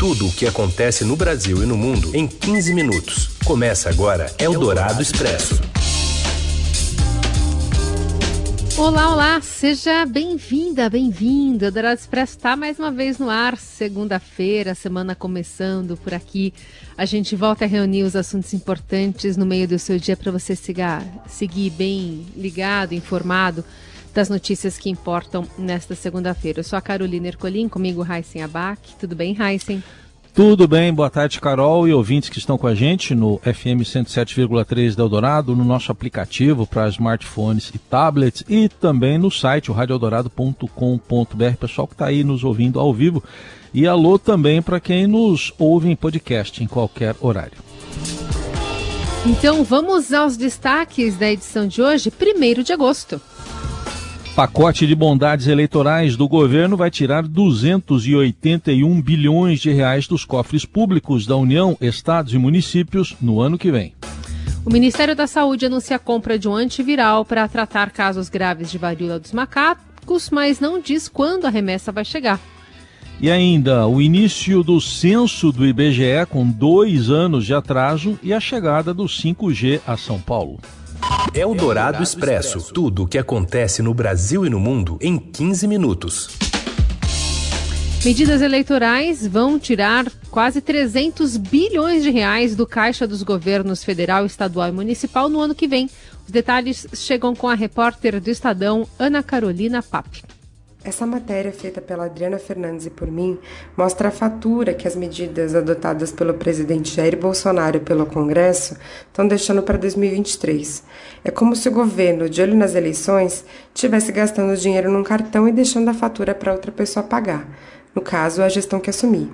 Tudo o que acontece no Brasil e no mundo em 15 minutos. Começa agora Eldorado Expresso. Olá, olá, seja bem-vinda, bem-vindo. Eldorado Expresso está mais uma vez no ar, segunda-feira, semana começando por aqui. A gente volta a reunir os assuntos importantes no meio do seu dia para você siga, seguir bem ligado, informado das notícias que importam nesta segunda-feira. Eu sou a Carolina Ercolim, comigo Heisen Abac. Tudo bem, Heisen? Tudo bem, boa tarde, Carol e ouvintes que estão com a gente no FM 107,3 da Eldorado, no nosso aplicativo para smartphones e tablets e também no site, o radioeldorado.com.br. Pessoal que está aí nos ouvindo ao vivo. E alô também para quem nos ouve em podcast em qualquer horário. Então vamos aos destaques da edição de hoje, 1 de agosto. Pacote de bondades eleitorais do governo vai tirar 281 bilhões de reais dos cofres públicos da União, estados e municípios no ano que vem. O Ministério da Saúde anuncia a compra de um antiviral para tratar casos graves de varíola dos macacos, mas não diz quando a remessa vai chegar. E ainda o início do censo do IBGE com dois anos de atraso e a chegada do 5G a São Paulo. Eldorado Expresso. Tudo o que acontece no Brasil e no mundo em 15 minutos. Medidas eleitorais vão tirar quase 300 bilhões de reais do caixa dos governos federal, estadual e municipal no ano que vem. Os detalhes chegam com a repórter do Estadão, Ana Carolina Pape. Essa matéria, feita pela Adriana Fernandes e por mim, mostra a fatura que as medidas adotadas pelo presidente Jair Bolsonaro e pelo Congresso estão deixando para 2023. É como se o governo, de olho nas eleições, estivesse gastando dinheiro num cartão e deixando a fatura para outra pessoa pagar. No caso, a gestão que assumir.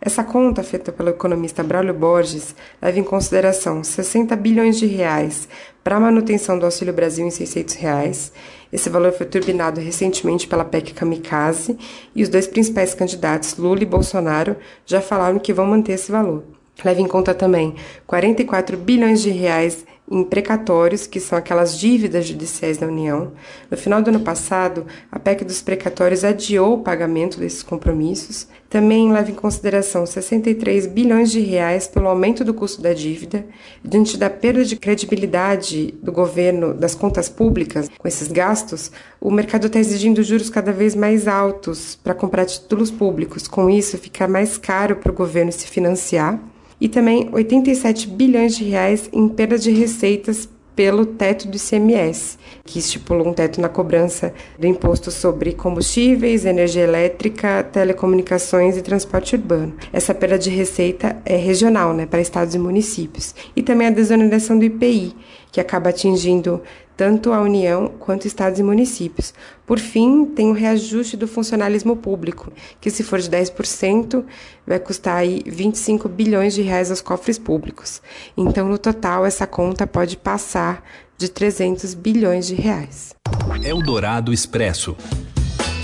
Essa conta, feita pelo economista Braulio Borges, leva em consideração 60 bilhões de reais para a manutenção do Auxílio Brasil em 600 reais. Esse valor foi turbinado recentemente pela PEC Kamikaze e os dois principais candidatos, Lula e Bolsonaro, já falaram que vão manter esse valor. Leva em conta também 44 bilhões de reais em precatórios, que são aquelas dívidas judiciais da União. No final do ano passado, a PEC dos precatórios adiou o pagamento desses compromissos. Também leva em consideração 63 bilhões de reais pelo aumento do custo da dívida. Diante da perda de credibilidade do governo das contas públicas com esses gastos, o mercado está exigindo juros cada vez mais altos para comprar títulos públicos. Com isso, fica mais caro para o governo se financiar e também 87 bilhões de reais em perda de receitas pelo teto do ICMS, que estipulou um teto na cobrança do imposto sobre combustíveis, energia elétrica, telecomunicações e transporte urbano. Essa perda de receita é regional, né, para estados e municípios. E também a desoneração do IPI, que acaba atingindo tanto a União quanto estados e municípios. Por fim, tem o reajuste do funcionalismo público, que se for de 10%, vai custar aí 25 bilhões de reais aos cofres públicos. Então, no total, essa conta pode passar de 300 bilhões de reais. Eldorado Expresso.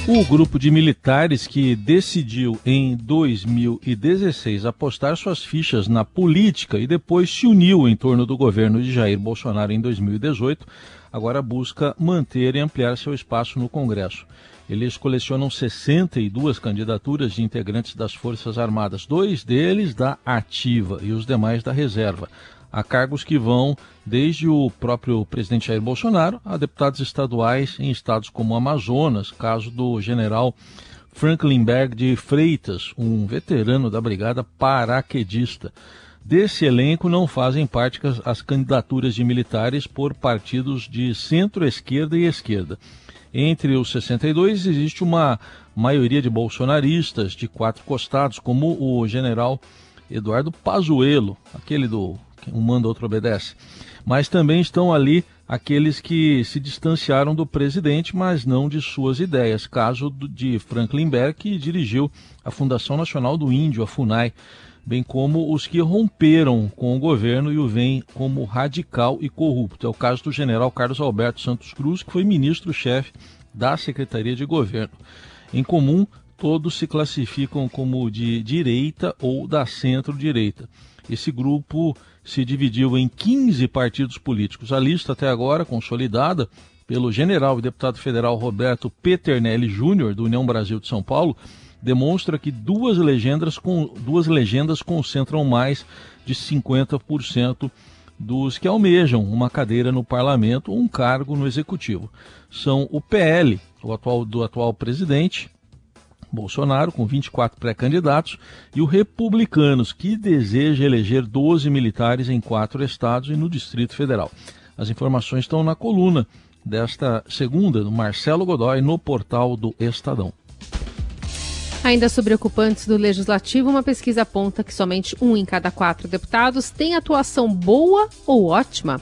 O grupo de militares que decidiu em 2016 apostar suas fichas na política e depois se uniu em torno do governo de Jair Bolsonaro em 2018 agora busca manter e ampliar seu espaço no Congresso. Eles colecionam 62 candidaturas de integrantes das Forças Armadas, dois deles da ativa e os demais da reserva. Há cargos que vão desde o próprio presidente Jair Bolsonaro a deputados estaduais em estados como Amazonas, caso do general Franklin Berg de Freitas, um veterano da brigada paraquedista. Desse elenco não fazem parte as candidaturas de militares por partidos de centro-esquerda e esquerda. Entre os 62 existe uma maioria de bolsonaristas de quatro costados, como o general Eduardo Pazuello, aquele do um manda, outro obedece. Mas também estão ali aqueles que se distanciaram do presidente, mas não de suas ideias. Caso de Franklin Berg, que dirigiu a Fundação Nacional do Índio, a FUNAI bem como os que romperam com o governo e o veem como radical e corrupto. É o caso do general Carlos Alberto Santos Cruz, que foi ministro-chefe da Secretaria de Governo. Em comum, todos se classificam como de direita ou da centro-direita. Esse grupo se dividiu em 15 partidos políticos. A lista até agora, consolidada pelo general e deputado federal Roberto Peternelli Júnior, do União Brasil de São Paulo, demonstra que duas legendas, com, duas legendas concentram mais de 50% dos que almejam uma cadeira no parlamento ou um cargo no executivo. São o PL, o atual, do atual presidente, Bolsonaro, com 24 pré-candidatos, e o Republicanos, que deseja eleger 12 militares em quatro estados e no Distrito Federal. As informações estão na coluna desta segunda, do Marcelo Godoy, no portal do Estadão. Ainda sobre ocupantes do Legislativo, uma pesquisa aponta que somente um em cada quatro deputados tem atuação boa ou ótima.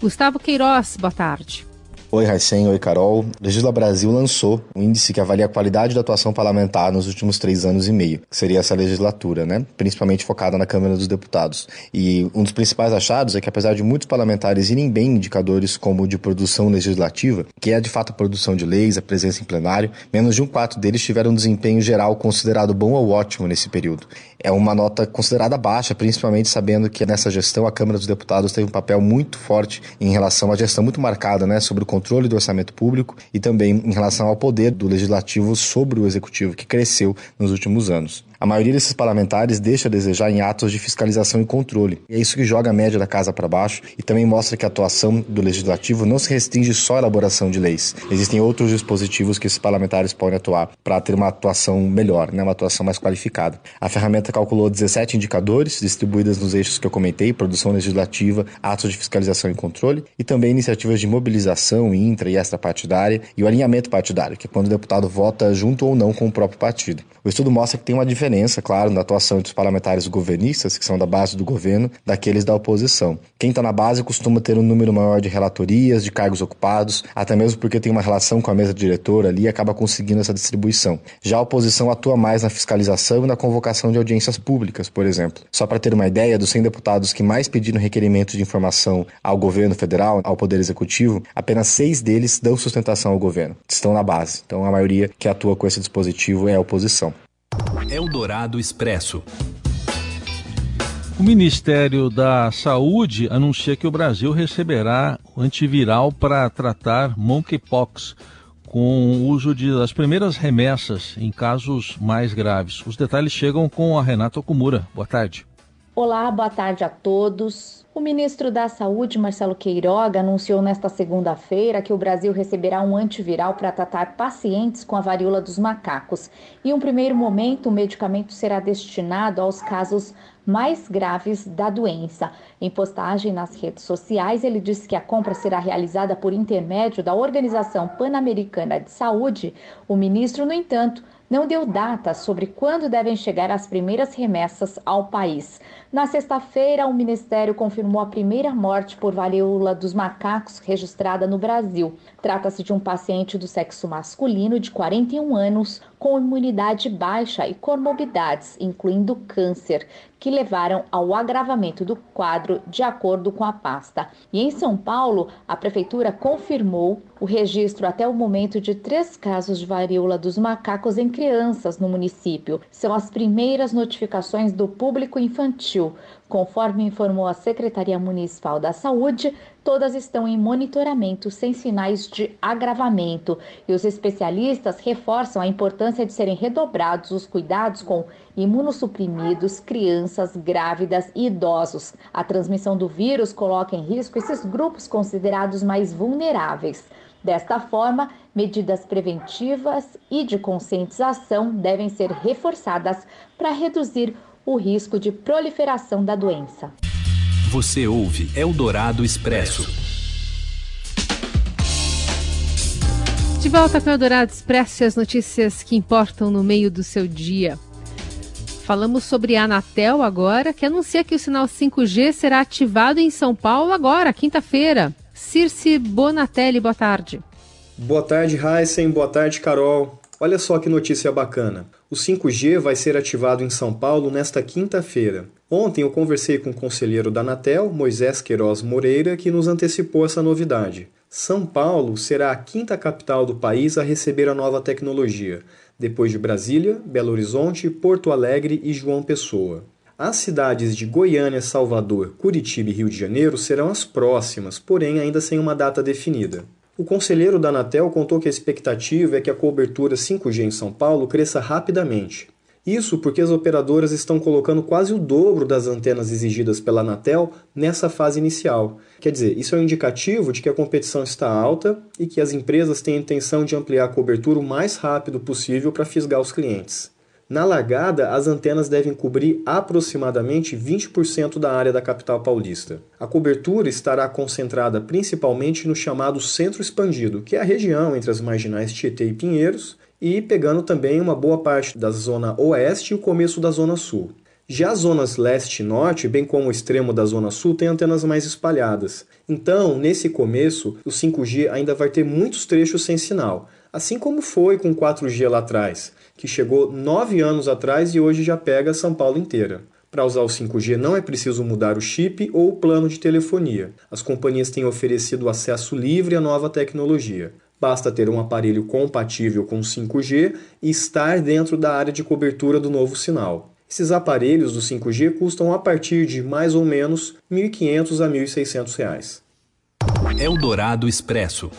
Gustavo Queiroz, boa tarde. Oi, Raicen, oi, Carol. Legisla Brasil lançou um índice que avalia a qualidade da atuação parlamentar nos últimos três anos e meio, que seria essa legislatura, né? Principalmente focada na Câmara dos Deputados. E um dos principais achados é que, apesar de muitos parlamentares irem bem em indicadores como o de produção legislativa, que é de fato a produção de leis, a presença em plenário, menos de um quarto deles tiveram um desempenho geral considerado bom ou ótimo nesse período. É uma nota considerada baixa, principalmente sabendo que nessa gestão a Câmara dos Deputados teve um papel muito forte em relação à gestão muito marcada, né, sobre o controle do orçamento público e também em relação ao poder do legislativo sobre o executivo, que cresceu nos últimos anos. A maioria desses parlamentares deixa a desejar em atos de fiscalização e controle. E é isso que joga a média da casa para baixo e também mostra que a atuação do legislativo não se restringe só à elaboração de leis. Existem outros dispositivos que esses parlamentares podem atuar para ter uma atuação melhor, né, uma atuação mais qualificada. A ferramenta calculou 17 indicadores distribuídos nos eixos que eu comentei: produção legislativa, atos de fiscalização e controle, e também iniciativas de mobilização intra e extrapartidária e o alinhamento partidário, que é quando o deputado vota junto ou não com o próprio partido. O estudo mostra que tem uma diferença diferença, claro, na atuação entre os parlamentares governistas, que são da base do governo, daqueles da oposição. Quem está na base costuma ter um número maior de relatorias, de cargos ocupados, até mesmo porque tem uma relação com a mesa diretora ali e acaba conseguindo essa distribuição. Já a oposição atua mais na fiscalização e na convocação de audiências públicas, por exemplo. Só para ter uma ideia, dos 100 deputados que mais pediram requerimentos de informação ao governo federal, ao Poder Executivo, apenas seis deles dão sustentação ao governo, estão na base. Então a maioria que atua com esse dispositivo é a oposição. Eldorado Expresso. O Ministério da Saúde anuncia que o Brasil receberá antiviral para tratar monkeypox com o uso de, das primeiras remessas em casos mais graves. Os detalhes chegam com a Renata Okumura. Boa tarde. Olá, boa tarde a todos. O ministro da Saúde, Marcelo Queiroga, anunciou nesta segunda-feira que o Brasil receberá um antiviral para tratar pacientes com a varíola dos macacos. Em um primeiro momento, o medicamento será destinado aos casos mais graves da doença. Em postagem nas redes sociais, ele disse que a compra será realizada por intermédio da Organização Pan-Americana de Saúde. O ministro, no entanto, não deu data sobre quando devem chegar as primeiras remessas ao país. Na sexta-feira, o Ministério confirmou a primeira morte por varíola dos macacos registrada no Brasil. Trata-se de um paciente do sexo masculino de 41 anos com imunidade baixa e comorbidades, incluindo câncer, que levaram ao agravamento do quadro, de acordo com a pasta. E em São Paulo, a prefeitura confirmou o registro até o momento de três casos de varíola dos macacos em crianças no município. São as primeiras notificações do público infantil. Conforme informou a Secretaria Municipal da Saúde, todas estão em monitoramento sem sinais de agravamento. E os especialistas reforçam a importância de serem redobrados os cuidados com imunossuprimidos, crianças, grávidas e idosos. A transmissão do vírus coloca em risco esses grupos considerados mais vulneráveis. Desta forma, medidas preventivas e de conscientização devem ser reforçadas para reduzir o risco de proliferação da doença. Você ouve Eldorado Expresso. De volta com Eldorado Expresso e as notícias que importam no meio do seu dia. Falamos sobre a Anatel agora, que anuncia que o sinal 5G será ativado em São Paulo agora, quinta-feira. Circe Bonatelli, boa tarde. Boa tarde, Heisen. Boa tarde, Carol. Olha só que notícia bacana. O 5G vai ser ativado em São Paulo nesta quinta-feira. Ontem eu conversei com o conselheiro da Anatel, Moisés Queiroz Moreira, que nos antecipou essa novidade. São Paulo será a quinta capital do país a receber a nova tecnologia, depois de Brasília, Belo Horizonte, Porto Alegre e João Pessoa. As cidades de Goiânia, Salvador, Curitiba e Rio de Janeiro serão as próximas, porém ainda sem uma data definida. O conselheiro da Anatel contou que a expectativa é que a cobertura 5G em São Paulo cresça rapidamente. Isso porque as operadoras estão colocando quase o dobro das antenas exigidas pela Anatel nessa fase inicial. Quer dizer, isso é um indicativo de que a competição está alta e que as empresas têm a intenção de ampliar a cobertura o mais rápido possível para fisgar os clientes. Na largada, as antenas devem cobrir aproximadamente 20% da área da capital paulista. A cobertura estará concentrada principalmente no chamado Centro Expandido, que é a região entre as marginais Tietê e Pinheiros, e pegando também uma boa parte da zona oeste e o começo da zona sul. Já as zonas leste e norte, bem como o extremo da zona sul, têm antenas mais espalhadas. Então, nesse começo, o 5G ainda vai ter muitos trechos sem sinal, assim como foi com o 4G lá atrás que chegou nove anos atrás e hoje já pega São Paulo inteira. Para usar o 5G não é preciso mudar o chip ou o plano de telefonia. As companhias têm oferecido acesso livre à nova tecnologia. Basta ter um aparelho compatível com 5G e estar dentro da área de cobertura do novo sinal. Esses aparelhos do 5G custam a partir de mais ou menos R$ 1.500 a R$ 1.600. Eldorado Expresso.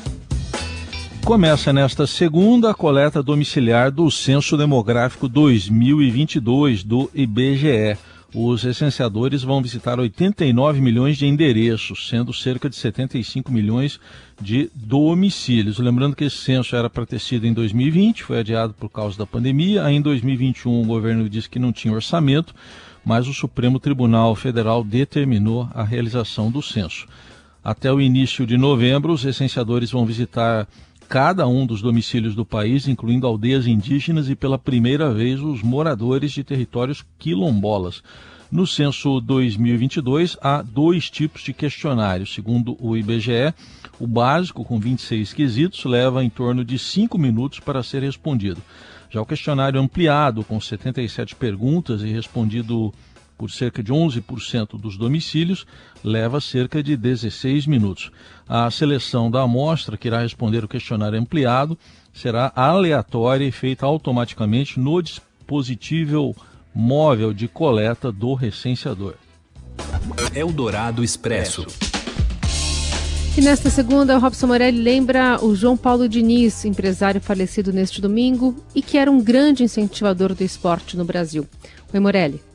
Começa nesta segunda a coleta domiciliar do Censo Demográfico 2022 do IBGE. Os recenseadores vão visitar 89 milhões de endereços, sendo cerca de 75 milhões de domicílios. Lembrando que esse censo era para ter sido em 2020, foi adiado por causa da pandemia. Aí em 2021 o governo disse que não tinha orçamento, mas o Supremo Tribunal Federal determinou a realização do censo. Até o início de novembro, os recenseadores vão visitar cada um dos domicílios do país, incluindo aldeias indígenas e pela primeira vez os moradores de territórios quilombolas. No censo 2022, há dois tipos de questionários. Segundo o IBGE, o básico, com 26 quesitos, leva em torno de 5 minutos para ser respondido. Já o questionário ampliado, com 77 perguntas e respondido por cerca de 11% dos domicílios, leva cerca de 16 minutos. A seleção da amostra, que irá responder o questionário ampliado, será aleatória e feita automaticamente no dispositivo móvel de coleta do recenseador. Eldorado Expresso. E nesta segunda, o Robson Morelli lembra o João Paulo Diniz, empresário falecido neste domingo e que era um grande incentivador do esporte no Brasil. Oi, Morelli.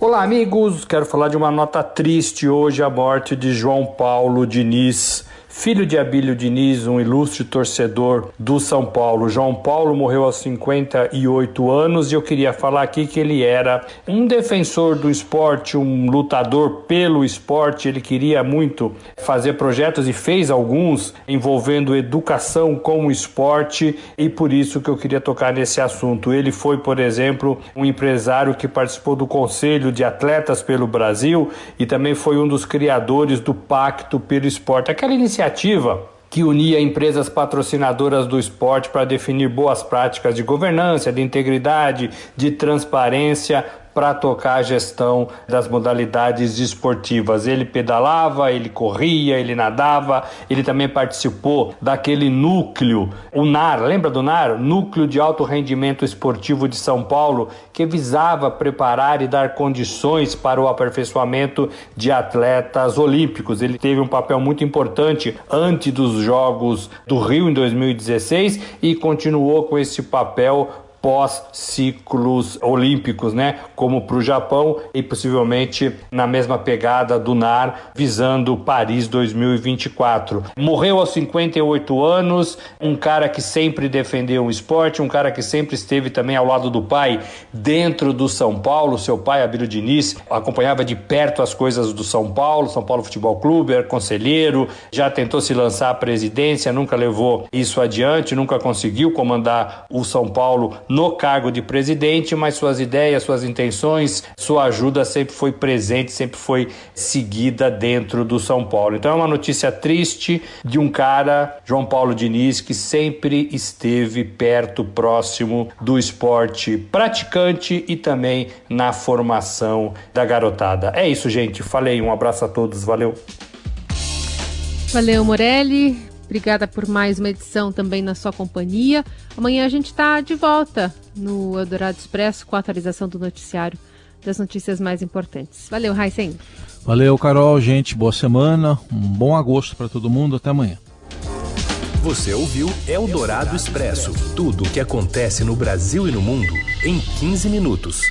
Olá, amigos. Quero falar de uma nota triste hoje, a morte de João Paulo Diniz, filho de Abílio Diniz, um ilustre torcedor do São Paulo. João Paulo morreu aos 58 anos e eu queria falar aqui que ele era um defensor do esporte, um lutador pelo esporte. Ele queria muito fazer projetos e fez alguns envolvendo educação com o esporte e por isso que eu queria tocar nesse assunto. Ele foi, por exemplo, um empresário que participou do Conselho de Atletas pelo Brasil e também foi um dos criadores do Pacto pelo Esporte. Aquela iniciativa iniciativa que unia empresas patrocinadoras do esporte para definir boas práticas de governança, de integridade, de transparência para tocar a gestão das modalidades esportivas. Ele pedalava, ele corria, ele nadava, ele também participou daquele núcleo, o NAR, lembra do NAR? Núcleo de Alto Rendimento Esportivo de São Paulo, que visava preparar e dar condições para o aperfeiçoamento de atletas olímpicos. Ele teve um papel muito importante antes dos Jogos do Rio em 2016 e continuou com esse papel pós-ciclos olímpicos, né? Como para o Japão e possivelmente na mesma pegada do NAR, visando Paris 2024. Morreu aos 58 anos, um cara que sempre defendeu o esporte, um cara que sempre esteve também ao lado do pai dentro do São Paulo. Seu pai, Abílio Diniz, acompanhava de perto as coisas do São Paulo, São Paulo Futebol Clube, era conselheiro, já tentou se lançar à presidência, nunca levou isso adiante, nunca conseguiu comandar o São Paulo no cargo de presidente, mas suas ideias, suas intenções, sua ajuda sempre foi presente, sempre foi seguida dentro do São Paulo. Então é uma notícia triste de um cara, João Paulo Diniz, que sempre esteve perto, próximo do esporte praticante e também na formação da garotada. É isso, gente. Falei, um abraço a todos, valeu. Valeu, Morelli. Obrigada por mais uma edição também na sua companhia. Amanhã a gente está de volta no Eldorado Expresso com a atualização do noticiário das notícias mais importantes. Valeu, Raíssen. Valeu, Carol. Gente, boa semana. Um bom agosto para todo mundo. Até amanhã. Você ouviu Eldorado Expresso tudo o que acontece no Brasil e no mundo em 15 minutos.